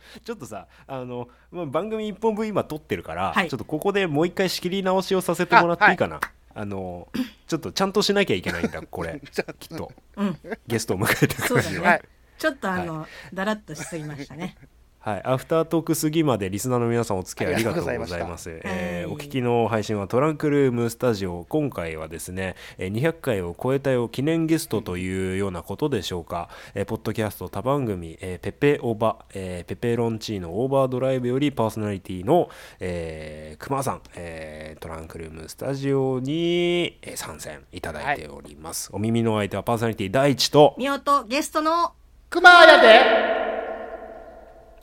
ちょっとさあの、まあ、番組一本分今撮ってるから、はい。ちょっとここでもう一回仕切り直しをさせてもらっていいかな。あ,、のちょっとちゃんとしなきゃいけないんだ これ。きっと。うん。ゲストを迎えてくるそうだね、はい。ちょっとあの、だらっとしすぎましたねはい、アフタートーク過ぎまでリスナーの皆さんお付き合いありがとうございます。まえーお聞きの配信はトランクルームスタジオ。今回はですね、えー200回を超えたよ記念ゲストというようなことでしょうか。えーポッドキャスト多番組、えーペペオバ、えーペペロンチーノオーバードライブよりパーソナリティの、えー、熊さん、えートランクルームスタジオに、えー参戦いただいております。お耳の相手はパーソナリティ第一と、みおとゲストの熊やで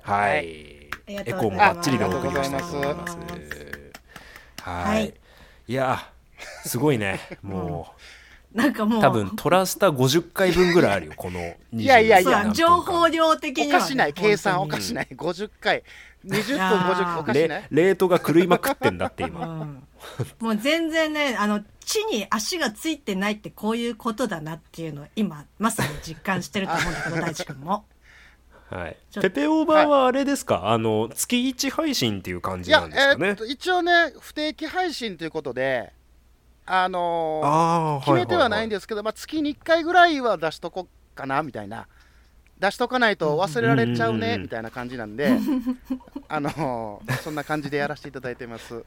はい、エコーもバッチリでお送りをしたいと思います。はい、はい。い、やすごいね。も なんかもう。う多分トラスタ50回分ぐらいあるよこの20いやいやいや。情報量的おには、ね、かしない。計算おかしない。50回。20分いやー。50おかしない。レレートが狂いまくってんだって今。うん。もう全然ね、あの、地に足がついてないってこういうことだなっていうのを今、まさに実感してると思うんだけど、大地君も。はい。ペペオーバーはあれですか、あの月1配信っていう感じなんですかね？えーっと一応ね不定期配信ということであのーああ決めてはないんでですけど、まあ、月に1回ぐらいは出しとこうかなみたいな。出しとかないと忘れられちゃうねみたいな感じなんで あのーそんな感じでやらせていただいてます。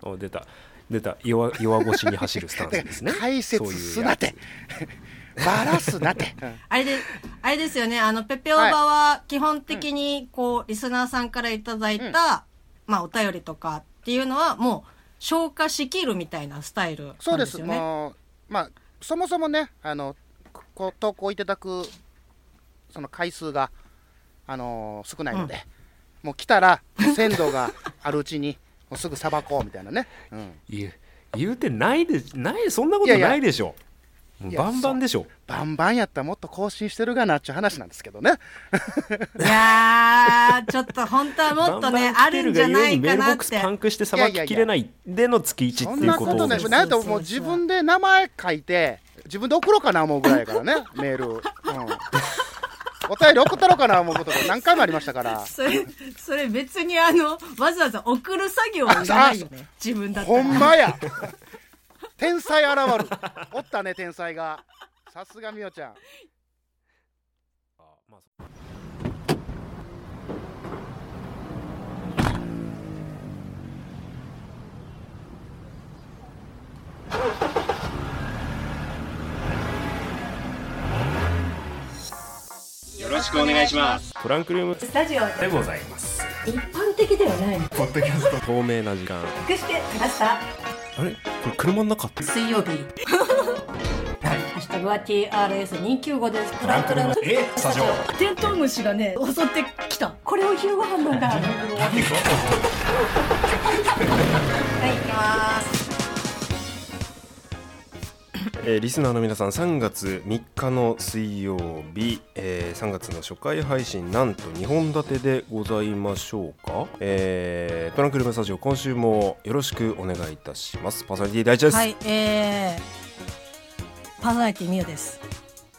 お出た。出た。弱弱腰に走るスタンスですね。解説すなてバラすなて、うん。あれで、あれですよね、あの、ペペオーバーは基本的に、こう、リスナーさんからいただいた、まあ、お便りとかっていうのは、もう、消化しきるみたいなスタイルなんそうです。もうまあそもそもねあのこう投稿いただくその回数があのー少ないので、もう来たら鮮度があるうちにもうすぐさばこうみたいなね、うん、言う言うてないでないそんなこといやいやないでしょ。もういやバンバンでしょ。バンバンやったらもっと更新してるがなっちゅう話なんですけどね。いやー、ちょっと本当はもっとね、あるんじゃないかメールボなってックスパ。ンクしてさばききれないでの月1そんっていうこなこととないでしょなんともう自分で名前書いて自分で送ろうかな思うぐらいやからね。メール、うん、お便り送ったろうかな思うことが何回もありましたから。それ、それ別にあの、わざわざ送る作業はないよね。自分だったら。ほんまや天才現る。おったね天才が。さすがみおちゃん。まあよろしくお願いします。トランクルーム。スタジオでございます。一般的ではない。の。ポッドキャスト。透明な時間。隠してきました。あれ？これ車の中って？水曜日。ハッシュタグは TRS295 です。トランクルーム。え？スタジオテントウムシがね、襲ってきた。これを昼ご飯なんだ。はい、行きます。えーリスナーの皆さん3月3日の水曜日、えー3月の初回配信なんと2本立てでございましょうか、えートランクルームスタジオ今週もよろしくお願いいたしますパーソナリティ第一です、はい、えー、パーソナリティミオです。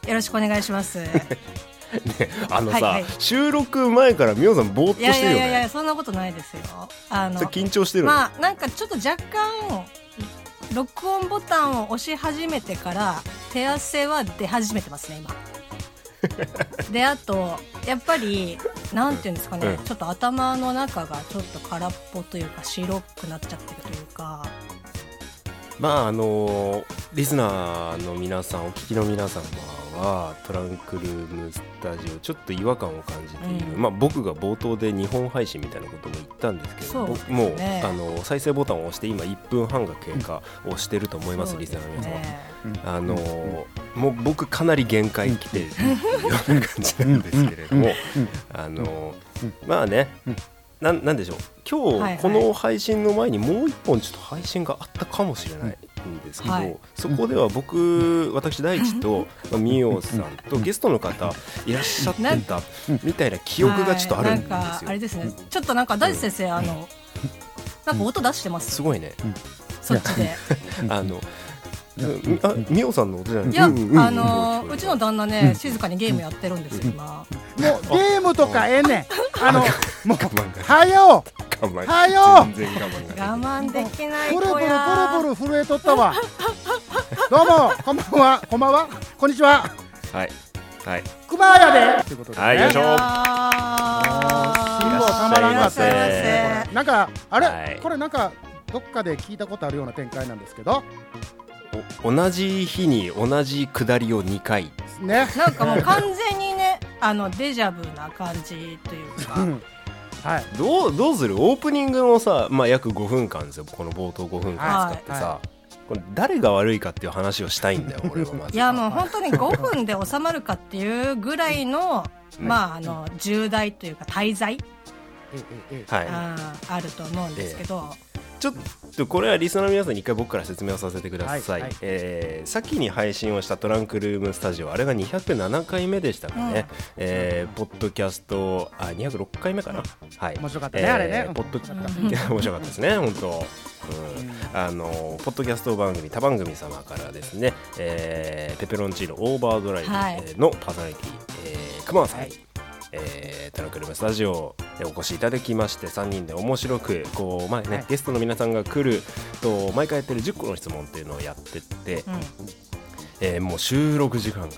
よろしくお願いします。あのさ、はいはい収録前からみおさんぼーっとしてるよねやいやいや、そんなことないですよ。あの緊張してるの、まあ、なんかちょっと若干、録音ボタンを押し始めてから、手汗は出始めてますね、今。で、あと、やっぱり、なんていうんですかね、うんちょっと頭の中がちょっと空っぽというか、白くなっちゃってるというか、まああのーリスナーの皆さんお聞きの皆様はトランクルームスタジオちょっと違和感を感じている、うん。まあ僕が冒頭で日本配信みたいなことも言ったんですけどね。もうあの再生ボタンを押して今1分半が経過をしてると思います、リスナーの皆様、ねあのーもう僕かなり限界来てるような感じなんですけれども、あのーまあね、なんなんでしょう。今日この配信の前にもう一本ちょっと配信があったかもしれないんですけど、はい。そこでは僕私大地と まあみおさんとゲストの方いらっしゃってたみたいな記憶がちょっとあるんですよ。はい。なんかあれですね。ちょっとなんか大地先生、あのなんか音出してます、すごいね。そっちで。あのみあみおさんの音じゃないいや、うんうんうん。あのーうちの旦那ね静かにゲームやってるんですよ今もうゲームとかええねん。あのもう 慢が。はよ我慢。はよ我慢が我慢できないブルブルブル子やブル震えとったわ。どうもこんばんは。こんばんは。こんにちは。はい。はい。熊谷で。ということでね。はいよいしょなんかあれ、はい。これなんかどっかで聞いたことあるような展開なんですけど。お同じ日に同じ下りを2回。ね。なんかもう完全にね あのデジャブな感じというか。うん。はい。どうどうする？オープニングのさ、まあ、約5分間ですよ。この冒頭5分間使ってさ、はこれ誰が悪いかっていう話をしたいんだよ 俺はまず。いやもう本当に5分で収まるかっていうぐらいの、うん。まああの重大というか滞在、はい。あーあると思うんですけど、ちょっとこれはリスナーの皆さんに一回僕から説明をさせてください、はいはい。えー先に配信をしたトランクルームスタジオあれが207回目でしたかね、えーポッドキャストあ206回目かな、はい。面白かったねあれね。ポッドうん。いや面白かったですね 本当、うん。あのポッドキャスト番組他番組様からですね、えーペペロンチーノオーバードライブはい。のパーソナリティ、えー、熊さんに、はい。えー、トランクルームスタジオでお越しいただきまして3人で面白くこう、まあねはい。ゲストの皆さんが来ると毎回やってる10個の質問っていうのをやってって、うん。えーもう収録時間がも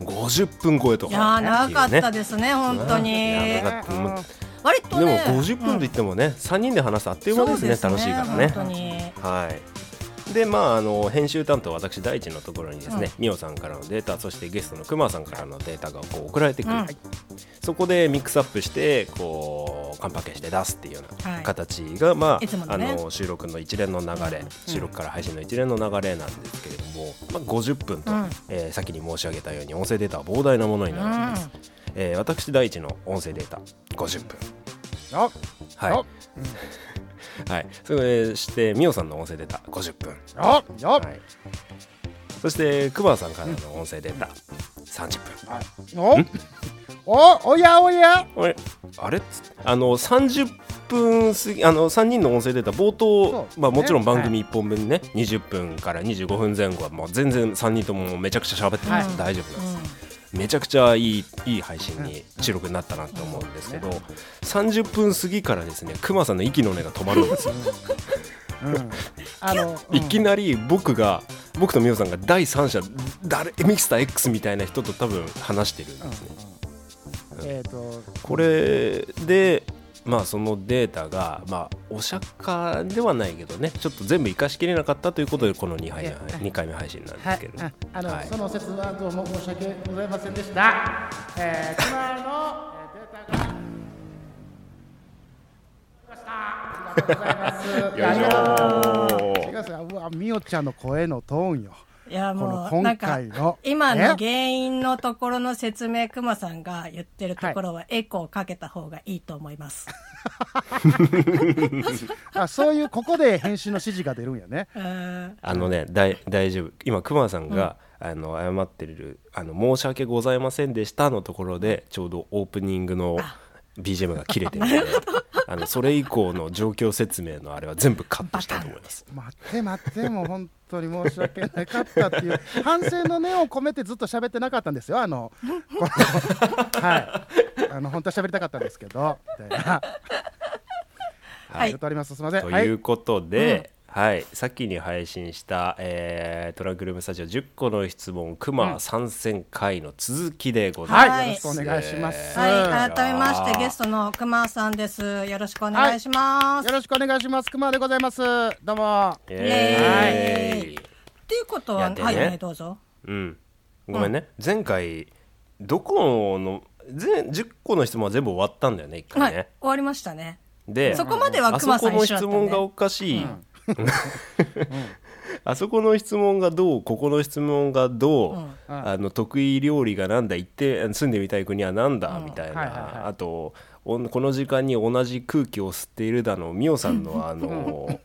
う50分超えと。いや長かったでですね本当に。割とでもね50分といってもね、3人で話すあっという間ですね楽しいからね。はいでまああの編集担当私第一のところにですね、ミオさんからのデータそしてゲストのクマさんからのデータがこう送られてくる、うん。そこでミックスアップしてこうカンパケして出すっていうようはない形が、まあ、あいつものね。の収録の一連の流れ、収録から配信の一連の流れなんですけれども、まあ、50分と、うん。えー先に申し上げたように音声データは膨大なものになるわけです、えー私第一の音声データ50分。よはい、よ はい、それしてミオさんの音声データ50分。はい、そしてクマさんからの音声データ30分。お。おおやおや。あれ？あの30分過ぎあの3人の音声データ冒頭、そうまあ、もちろんね番組1本分ね、20分から25分前後はもう全然3人ともめちゃくちゃ喋ってます、はい。大丈夫なんです、めちゃくちゃいいいい配信に収録になったなと思うんですけど、30分過ぎからですねクマさんの息の根が止まるんですよ。うん。あのうん いきなり僕が僕とミオさんが第三者誰ミスター X みたいな人と多分話してるんですね、えっとこれでまあそのデータがまあお釈迦ではないけどねちょっと全部生かしきれなかったということでこの 2, 配いや2回目配信なんではいすけど、ああの、はいその説はどうも申し訳ございませんでした。えー、今の、えー、データが。ましたありがとうございます。よいしょいやありがとう違いますうわ、みおちゃんの声のトーンよ。いやもうなんか回の。今のね原因のところの説明くまさんが言ってるところはエコーをかけた方がいいと思います、あ、そういうここで編集の指示が出るんやね。うんあのねだい大丈夫今熊さんが、あの謝ってるあの「申し訳ございませんでした」のところでちょうどオープニングの BGM が切れてるのであのそれ以降の状況説明のあれは全部カットしたと思います。待って待って、もう本当に申し訳なかったっていう 反省の念を込めてずっと喋ってなかったんですよ。あの、はい。あの本当は喋りたかったんですけど、みたいな。ははいありがとうあります。すみません。とはいいうことで、はい。先に配信した、えートランクルームスタジオ10個の質問クマ参戦会の続きでございます。はい、よろしくお願いします。はい。改めましてゲストのくまさんです。よろしくお願いします、よろしくお願いします。熊でございます。どうも。イイ。エーイ。っていうことはねはいはいどうぞ。うん、ごめんね、前回どこの全10個の質問は全部終わったんだよね一はい。回ね、終わりましたね。でそこまではあそ熊さん一緒だったね質問がおかしい、あそこの質問がどうここの質問がどう、うん。あの得意料理がなんだ行って住んでみたい国はなんだ、うん。みたいな、はいはいはい。あとおこの時間に同じ空気を吸っているだのミオさんの あの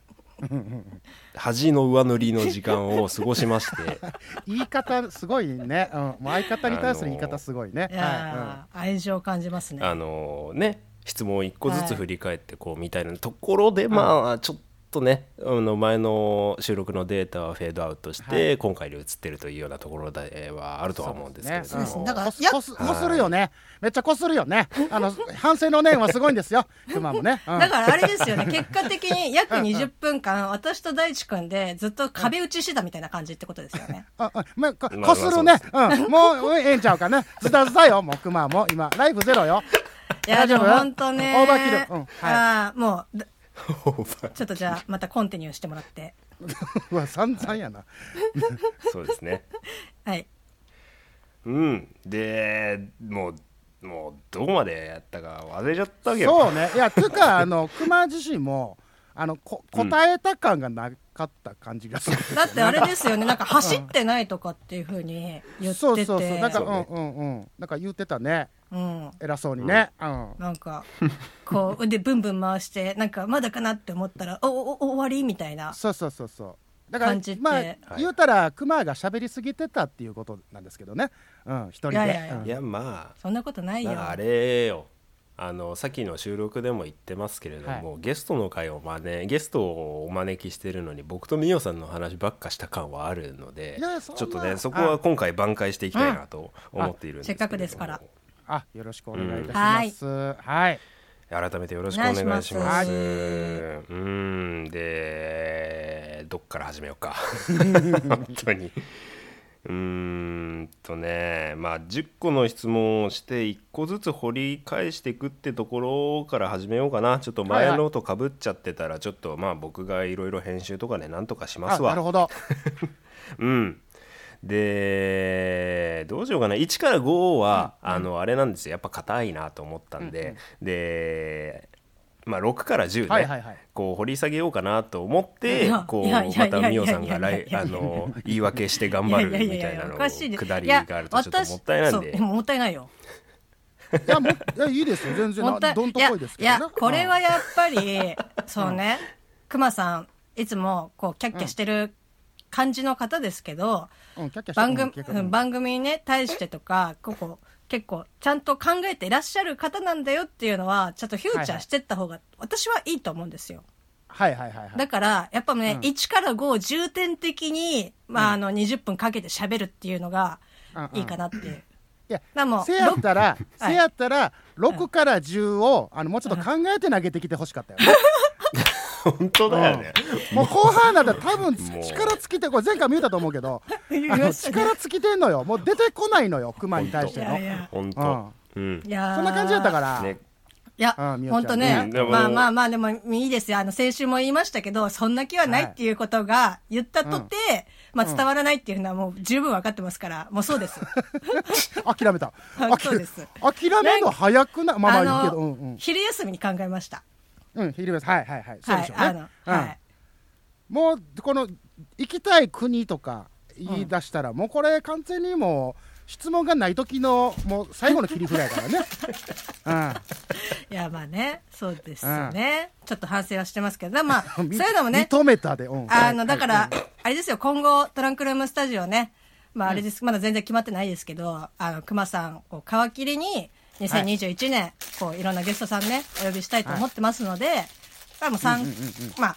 恥の上塗りの時間を過ごしまして。言い方すごいね。うん、相方に対する言い方すごいね。い。やー、愛情感じますね。あのね質問を一個ずつ振り返ってこうみたいな。ところでまあちょっとねあの前の収録のデータはフェードアウトして、今回に移ってるというようなところではあるとは思うんですけれどそうですも、ね。だからやこすこするよね。めっちゃこするよね。あの反省の念はすごいんですよ。熊もね、うん。だからあれですよね、結果的に約20分間、私と大地君でずっと壁打ちしてたみたいな感じってことですよね。ああまあこするね、うん、もうええんちゃうかねズタズタよ。もう熊も。今ライブゼロよ。いや、でも本当ね。オーバーキル。うん。はい。ああ、もうだ、ちょっとじゃあ、またコンティニューしてもらって。うわ散々やな。そうですね。はい。うん。でもうもうどこまでやったか忘れちゃったけど。そうね。いやつうかあの熊自身もあのこ答えた感がなかった感じがする、だってあれですよね、なんか走ってないとかっていうふうに言ってて。そうそうそう。なんか、ねうんうんうん。なんか言ってたねうん。偉そうにね、うん。なんか、こう腕ブンブン回して、なんかまだかなって思ったら、お、お、お終わりみたいな。そうそうそうそう。だから感じって。まあ、はい。言うたら熊が喋りすぎてたっていうことなんですけどね。うん一人で。いやいやいや。うん。いやまあそんなことないよ。まああれよ。あのさっきの収録でも言ってますけれども、ゲストの回を招ゲストをお招きしてるのに僕とみおさんの話ばっかした感はあるのでちょっとねそこは今回挽回していきたいなと思っているんですけれども。せっかくですからあよろしくお願いいたします、はい。改めてよろしくお願いします。ます。うーん。でどっから始めようか。本当に。うーんとねまあ10個の質問をして1個ずつ掘り返していくってところから始めようかな。ちょっと前のとかぶっちゃってたらちょっとまあ僕がいろいろ編集とかでなんとかしますわ。あなるほど。うんでどうしようかな。1から5は、あのあれなんですよ。やっぱ硬いなと思ったんで、でまあ6から10ね、はいはいはい。こう掘り下げようかなと思っていやこういやいやまたみおさんがいやいやいやいや。来あの言い訳して頑張るみたいなのおかしいでくだりいやがあるとちょっともったいなん私でもったいないよ。いやもういやいいですよ全然。どんとこいですけどね。いやいやこれはやっぱりそうね。くまさんいつもこうキャッキャしてる感じの方ですけど、うん、番組番組にね対してとかここ結構ちゃんと考えていらっしゃる方なんだよっていうのはちょっとフューチャーしてった方が私はいいと思うんですよ。はいはいはいはい。だから、やっぱね、うん。1から5を重点的に、まあ、あの、20分かけて喋るっていうのがうんうん。いいかなっていう。いやだもうせやったら、はいせやったら6から10をあのもうちょっと考えて投げてきてほしかったよ。ね、本当だよね。もう後半なんだ多分力尽きてこれ前回も言ったと思うけど 力尽きてんのよ。もう出てこないのよ熊に対しいての。やいや、本当。そんな感じだったから、ね。いや本当ね、まあまあまあ、でもいいですよ。あの、先週も言いましたけど、そんな気はないっていうことが言ったとて、まあ伝わらないっていうのはもう十分分かってますから、もうそうです。諦めた。そうです。諦めるの早くないまあまあいいけどのうんうん。昼休みに考えました。うん昼ですはいはいはい。そうでしょうね、はい、うん。はい。もうこの行きたい国とか言い出したら、もうこれ完全にもう質問がない時のもう最後の切り札やからね、いや、まあね、そうですよね。ちょっと反省はしてますけど、まあ、そううん、いうのもね、認めたで、うん、あの、はいだから、あれですよ、今後、トランクルームスタジオね、まあ、あれです、まだ全然決まってないですけど、あの、熊さん、こう、皮切りに、2021年、こう、いろんなゲストさんね、お呼びしたいと思ってますので、まあ、もう三、まあ、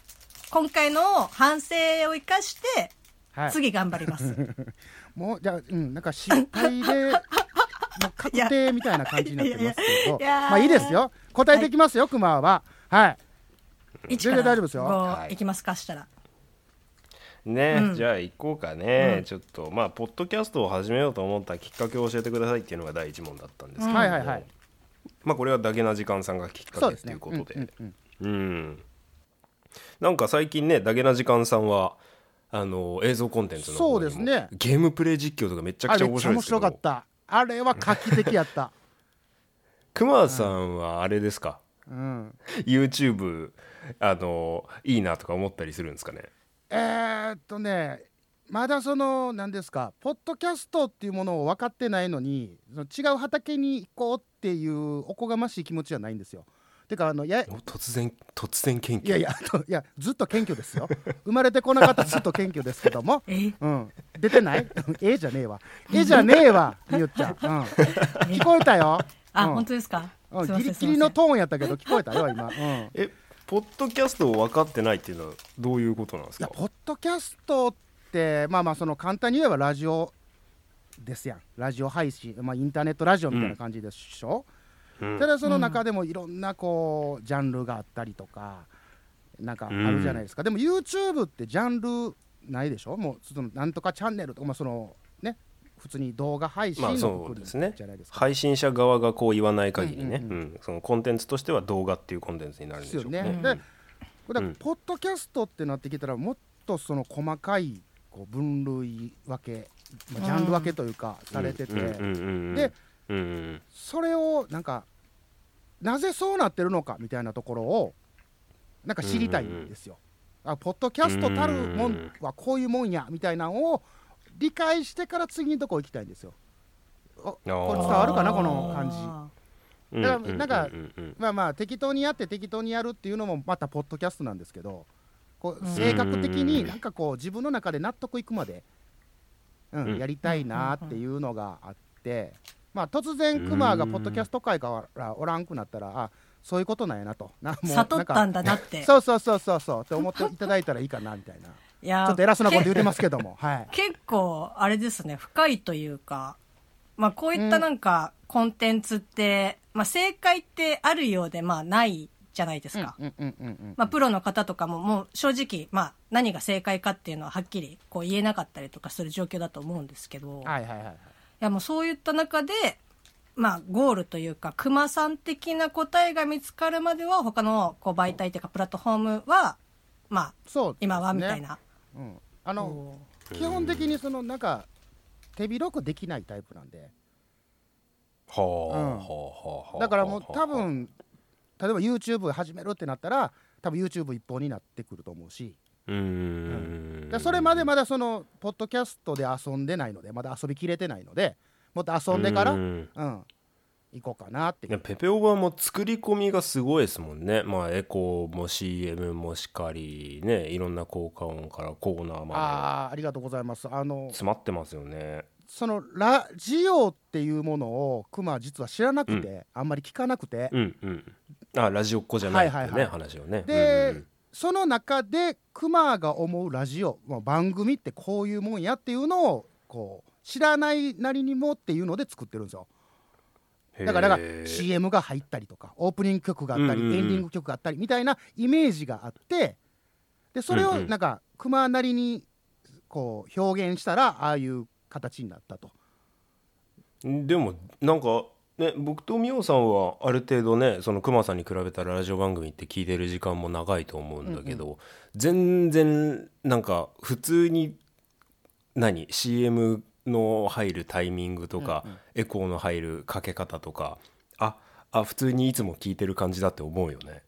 今回の反省を生かして、はい。次頑張ります。もうじゃあうんなんか失敗で もう確定みたいな感じになってますけどまあいいですよ。答えていきますよ、熊は。はい。1全然大丈夫ですよ。5い。きますかしたら。ね、うん。じゃあ行こうかね、うん。ちょっとまあポッドキャストを始めようと思ったきっかけを教えてくださいっていうのが第一問だったんですけど。も、はいはいはい。まあこれはだけな時間さんがきっかけっていそうことで。うんなんか最近ねだけな時間さんはあの映像コンテンツのそうですね。ゲームプレイ実況とかめちゃあくちゃれめっちゃ面面白いですけど。白かった。あれは画期的やった。熊さんはあれですか、うん。YouTube あのいいなとか思ったりするんですかね？えー、っとねまだその何ですかポッドキャストっていうものを分かってないのにその違う畑に行こうっていうおこがましい気持ちはないんですよ。てかあのやお突然突然謙虚。いやいやいやずっと謙虚ですよ。生まれてこなかったずっと謙虚ですけども、え？うん、出てない？え えじゃねえわ。ええじゃねえわ。みゆっちゃ ん、うん、聞こえたよ。あ、うん。本当ですか？うん。ギリギリのトーンやったけど聞こえたよ今。うん。えポッドキャストを分かってないっていうのはどういうことなんですか？いやポッドキャストってまあまあその簡単に言えばラジオですやん。ラジオ配信、まあ、インターネットラジオみたいな感じでしょ、うん。ただその中でもいろんなこうジャンルがあったりとかなんかあるじゃないですか、でも YouTube ってジャンルないでしょ？もうそのなんとかチャンネルとか、まあ、そのね普通に動画配信のくくりうですね。じゃないですか、配信者側がこう言わない限りね、うんうんそのコンテンツとしては動画っていうコンテンツになるんでしょうね。ですよね。うんでこれだからうん。ポッドキャストってなってきたらもっとその細かいこう分類分け、まあ、ジャンル分けというかされてて、うんうんうんうんでうんうんそれをなんかなぜそうなってるのかみたいなところをなんか知りたいんですよ。あポッドキャストたるもんはこういうもんやみたいなのを理解してから次のとこ行きたいんですよ。おこれ伝わるかなこの感じ。うんだからなんかまあまあ適当にやって適当にやるっていうのもまたポッドキャストなんですけどこう性格的になんかこう自分の中で納得いくまで、うんうん。やりたいなっていうのがあって、まあ、突然クマがポッドキャスト界からおらんくなったらあそういうことなんやなと。なもう悟ったんだだなって。そうそうそうそうそうって思っていただいたらいいかなみたいないやちょっと偉そうなこと言ってますけども。はい。結構あれですね深いというか。まあこういったなんかコンテンツって、まあ正解ってあるようでまあないじゃないですか、プロの方とかももう正直まあ何が正解かっていうのははっきりこう言えなかったりとかする状況だと思うんですけど、いはいはいはいはい。やもうそういった中でまあゴールというか熊さん的な答えが見つかるまでは他のこう媒体というかプラットフォームはまあね。今はみたいな、うん、あのお基本的にそのなんか手広くできないタイプなんで。はあうん。はあはあだからもう多分例えば YouTube 始めるってなったら多分 YouTube 一本になってくると思うし。うーん。だからそれまでまだそのポッドキャストで遊んでないのでまだ遊びきれてないのでもっと遊んでからううんん行こうかなって。いやペペオバも作り込みがすごいですもんね。まあエコーも CM もしかりねいろんな効果音からコーナーまああありがとうございます。あので詰まってますよね。そのラジオっていうものをクマ実は知らなくて、あんまり聞かなくて、うんうん。あラジオっ子じゃないってね、はいはい。はい話をね。で、うんうん。その中でクマが思うラジオ、まあ、番組ってこういうもんやっていうのをこう知らないなりにもっていうので作ってるんですよだから CM が入ったりとかオープニング曲があったり、うんうんうん。エンディング曲があったりみたいなイメージがあってでそれをうんうん。なんかクマなりにこう表現したらああいう形になったと。でもなんかね僕とみおさんはある程度ねそのクマさんに比べたらラジオ番組って聞いてる時間も長いと思うんだけど、全然なんか普通に何 CM の入るタイミングとか、エコーの入るかけ方とかああ普通にいつも聞いてる感じだって思うよね。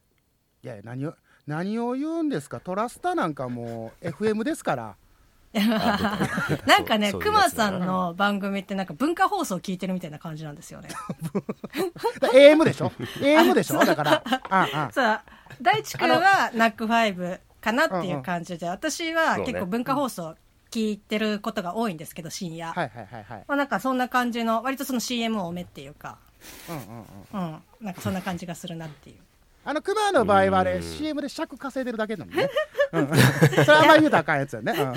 いや何を何を言うんですか？トラスタなんかもう FM ですから。なんかね、そうクマさんの番組ってなんか文化放送聞いてるみたいな感じなんですよね。だ AM でしょ？AM でしょ？だから。ああ。大地君はナックファイブかなっていう感じで、私は結構文化放送聞いてることが多いんですけど、深夜。はいはいはいはい。まあなんかそんな感じの、割とその CM 多めっていうか、うんうんうんうん、なんかそんな感じがするなっていう。あのクマの場合はあれ CM で尺稼いでるだけなんでね、うん、それあんまり言うとあかんやつやね、うん。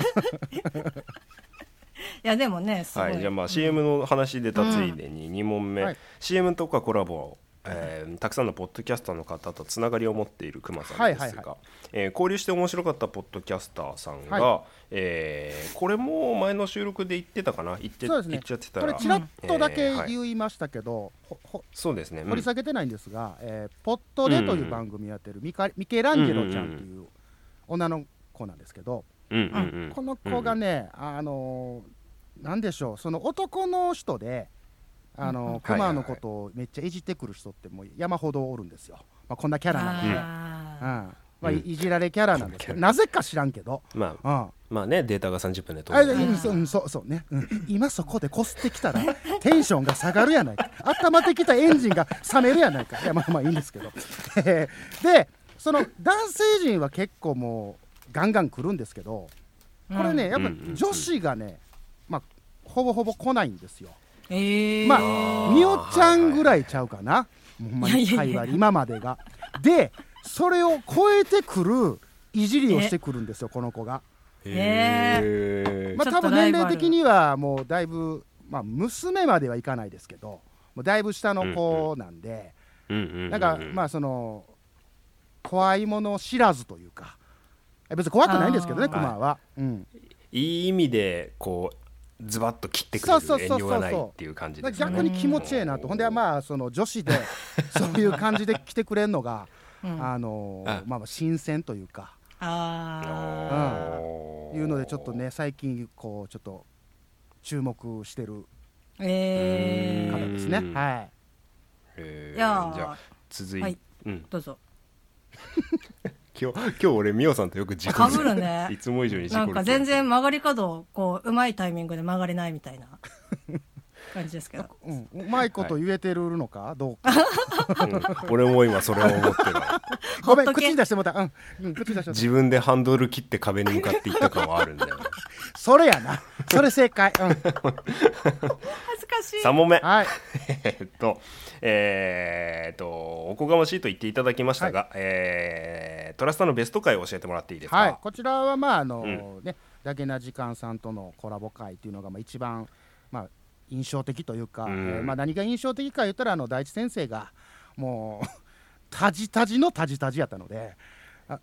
いやでもね、すごい。はい、じゃあまあ CM の話出たついでに2問目、はい。CM とかコラボ、えーたくさんのポッドキャスターの方とつながりを持っているくまさんですが、はいはいはい。えー交流して面白かったポッドキャスターさんが、はえーこれも前の収録で言ってたかな？言ってね。言っちゃってたら。これちらっとだけ言いましたけど、そうですね、うん。掘り下げてないんですが「えーポットで」という番組やってるミカミケランジェロちゃんっていう女の子なんですけど、うんうんうん。この子がね、あのーなんでしょうその男の人であのクマのことをめっちゃいじってくる人ってもう山ほどおるんですよ、まあ、こんなキャラなんで、うん。あまあ、いじられキャラなんですけど、なぜか知らんけど、まあうん、まあねデータが30分で飛あぶうんそううんそうそうね、うん。今そこでこすってきたら テンションが下がるやないか。温まってきたエンジンが冷めるやないか。いやまあまあいいんですけど。え ーでその男性陣は結構もうガンガン来るんですけどこれね、やっぱうんうんうん。女子がね、まあ、ほぼほぼ来ないんですよえー、まあみおちゃんぐらいちゃうかな、もうほんまに会話今までが。でそれを超えてくるいじりをしてくるんですよこの子が。へまあ、多分年齢的にはもうだいぶ、まあ、娘まではいかないですけどもうだいぶ下の子なんで、なんかまあその怖いもの知らずというか。別に怖くないんですけどねクマは、うん、いい意味でこうズバッと切ってくれるそうそうそうそう。遠慮がないっていう感じですね。逆に気持ちええなと。ほんでまあその女子で そういう感じで来てくれるのが、うん。あのあまあまあ新鮮というか。あいうのでちょっとね最近こうちょっと注目してるー。え方ーですね。うん。はい。へー。じゃあ続いはい。うん。どうぞ 今日今日俺ミオさんとよく事故かぶるね。いつも以上に事故る。なんか全然曲がり角をこううまいタイミングで曲がれないみたいな 感じですけど。うん、うまいこと言えてるのか、どうか。うん。俺も今それを思ってる ごめん口に出してもた。うん、うん、口に出して自分でハンドル切って壁に向かっていった感はあるんだよそれやな。それ正解、うん、しい。3問目。はい。えっとえーっとおこがましいと言っていただきましたが、えートラスタのベスト回を教えてもらっていいですか、はい、こちらはまああの、うねだけな時間さんとのコラボ会っていうのがまあ一番まあ印象的というか、うん。えーまあ何が印象的か言ったらあの大地先生がもう タジタジのタジタジやったのであ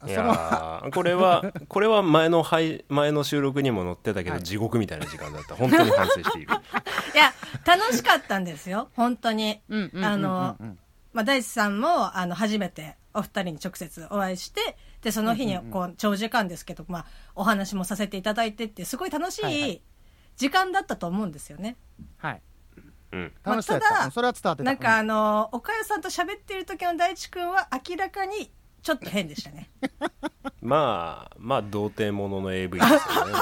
いやー これはこれは前の配前の収録にも載ってたけど、はい。地獄みたいな時間だった。本当に反省している。いや楽しかったんですよ。本当に。あのまあ、大地さんもあの初めてお二人に直接お会いしてでその日にこう長時間ですけど、まあ、お話もさせていただいてってすごい楽しはいはい。い時間だったと思うんですよね。はい。うん。まあた、ただうんそれは伝わってた。なんかあの岡代さんと喋ってる時の大地君は明らかにちょっと変でしたね。まあまあ童貞ものの AV ですよね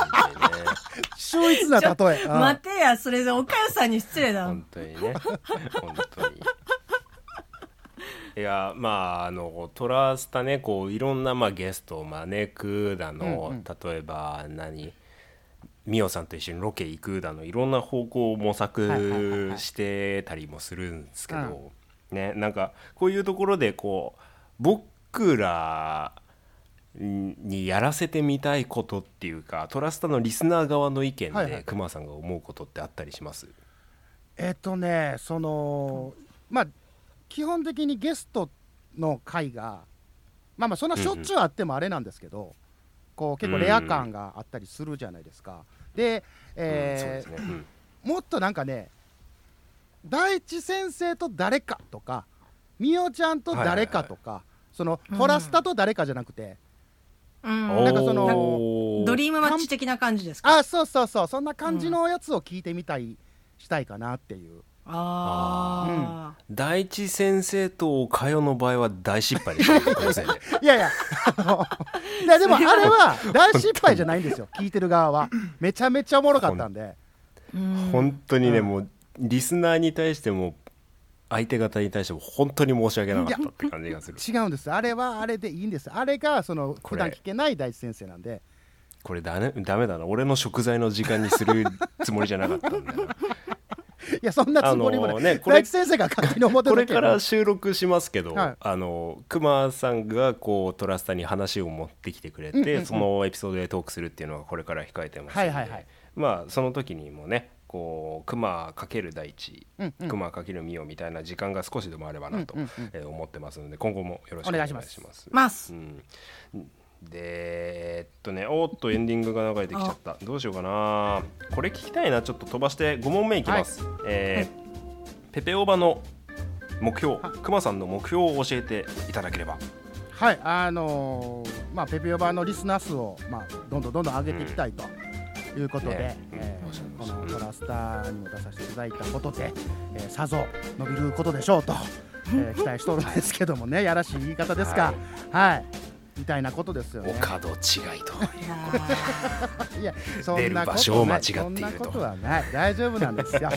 秀逸な例えうん待てやそれで岡代さんに失礼だ本当にね。本当に。いやまああのトラスタねこういろんな、まあ、ゲストを招くだの、うんうん。例えば何ミオさんと一緒にロケ行くだのいろんな方向を模はいはいはいはい索してたりもするんですけうど、ねなんかこういうところでこう僕らにやらせてみたいことっていうかトラスタのリスナー側の意見でクマさんが思うことってあったりします？えっとねそのまあ基本的にゲストの回がまあまあそんなしょっちゅうあってもあれなんですけど、こう結構レア感があったりするじゃないですか。で、えーうんそうですね、もっとなんかね大地先生と誰かとかみおちゃんと誰かとか、そのうん。トラスタと誰かじゃなくて、うん。うんなんかそのドリームマッチ的な感じですか？あそうそうそう。そんな感じのやつを聞いてみたい、したいかなっていう。ああ、第一先生とおかよの場合は大失敗でしたね。このせいやいや、いやでもあれは大失敗じゃないんですよ、聞いてる側は。めちゃめちゃおもろかったんで、うん本当にね、うん。もうリスナーに対しても相手方に対しても本当に申し訳なかったって感じがする。違うんです、あれはあれでいいんです、あれがその普段聞けない大地先生なんで、これだ,、ね、ダメだな。俺の食材の時間にするつもりじゃなかったんだよな。いや、そんなつもりもない、ねこれ大地先生が勝手に思ってこれから収録しますけど、はい。あのクマさんがこうトラスタに話を持ってきてくれて、うんうんうん。そのエピソードでトークするっていうのがこれから控えてますので、はいはいはい。まあその時にもねこうクマかける大地、うんうん。クマかけるミオみたいな時間が少しでもあればなと、うんうんうん。えー思ってますので今後もよろしくお願いします。お願いします。うん。でえーっとねおーっとエンディングが流れてきちゃった。どうしようかな。これ聞きたいな。ちょっと飛ばして5問目いきます、えーペペオバの目標クマさんの目標を教えていただければ。はい、あのーまあ、ペペオバのリスナー数を、まあ、どんどんどんどん上げていきたいということで、ね。えーこのトラスターにも出させていただいたことで、えーさぞ伸びることでしょうと、えー期待しとるんですけどもね、やらしい言い方ですか、はい、みたいなことですよね。お門違いと。い いや、そんなこ場所を間違とない、そんなことはない、大丈夫なんですよ。は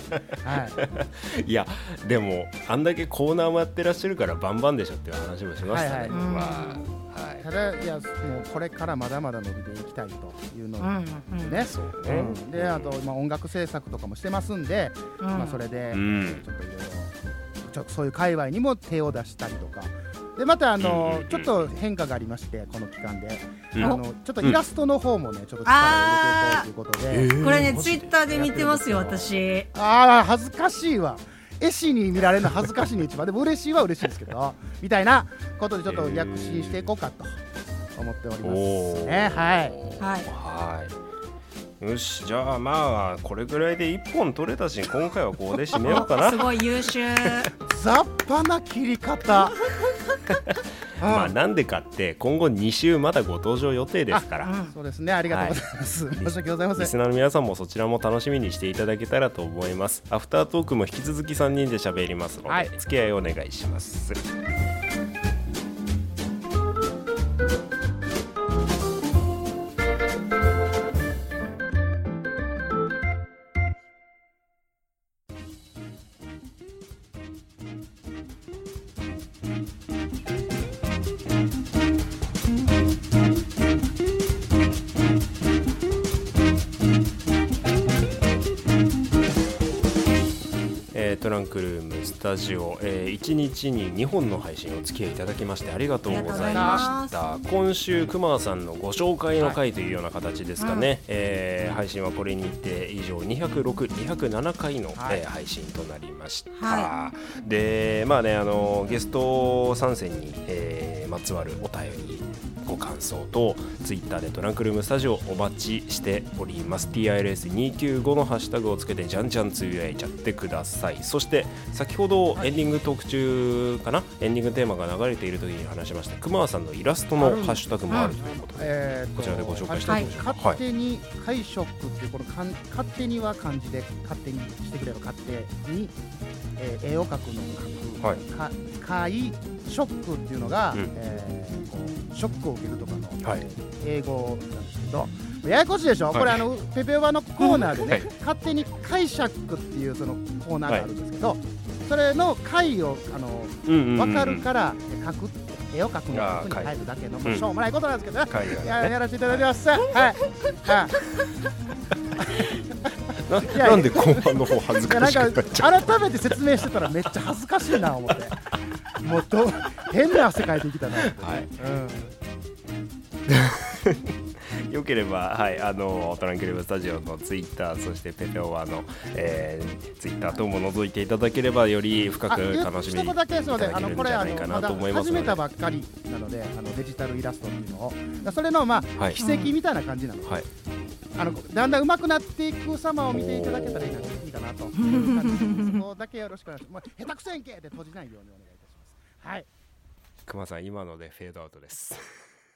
い、いやでもあんだけコーナーもやってらっしゃるからバンバンでしょっていう話もしましたね、はいはい。まあはいただ、いや、もうこれからまだまだ伸びていきたいというのをうんうんね。であと、まあ、音楽制作とかもしてますんで、うん。まあ、それで、うん。ちょっといろいろちょっとそういう界隈にも手を出したりとか。でまたあの、うんちょっと変化がありましてこの期間で、うん。あのちょっとイラストの方もねちょっと力を入れていこうということで、えー。これねツイッターで見てますよ私。ああ恥ずかしいわ絵師に見られるの恥ずかしいに一番でも嬉しいは嬉しいですけどみたいなことでちょっと躍進していこうかと思っておりますね。はいはい。はい。よしじゃあまあこれぐらいで1本取れたし今回はここで締めようかな。すごい優秀。雑把な切り方 まあなんでかって今後2週まだご登場予定ですから。うん。そうですね。ありがとうございます、申し訳ございません。リスナーの皆さんもそちらも楽しみにしていただけたらと思います。アフタートークも引き続き3人で喋りますので、はい。付き合いお願いします日に2本の配信お付き合いいただきましてありがとうございました。今週熊さんのご紹介の回というような形ですかね、えー配信はこれにて以上206207回の、はい。えー配信となりました、はでまあねあのゲスト参戦に、えーまつわるお便りご感想とツイッターでトランクルームスタジオお待ちしております。TILS295 のハッシュタグをつけてじゃんじゃんつぶやいちゃってください。そして先ほどエンディングトーク中かな、エンディングテーマが流れている時に話しました。熊さんのイラストのハッシュタグもあるということで、えーとこちらでご紹介したいと思い。ます勝手に解釈っていうこのかん勝手には漢字で勝手にしてくれる勝手に、えー絵を描くのを描く、はい。ショックっていうのが、うんえーこうショックを受けるとかの、はい。英語なんですけどややこしいでしょ、はい。これあのペペオバのコーナーでね、はい。勝手に解釈っていうそのコーナーがあるんですけど、それの解をあのうんうん分かるから描く絵を描くの書くに変えるだけの、うんしょうもないことなんですけどね、やらせていただきます。はい。はい。なんで後半の方恥ずかしくなっちゃうか改めて説明してたらめっちゃ恥ずかしいな思って。もうど変な汗かいてきたな。はいうん。よければ、はい、あのトランクルームスタジオのツイッターそしてペペオワの、えー、ツイッター等も覗いていただければより深く楽しみにいただけるんのこれあじゃないかなのまだと思います始めたばっかりなのであのデジタルイラストっていうのをだそれのまあはい奇跡みたいな感じなの。はいあのだんだん上手くなっていく様を見ていただけたらいいかないいかなと いう感じ。そこだけよろしくお願いします。もう下手くそやんけで閉じないようにお願いいたします。はい。熊さん今のでフェードアウトです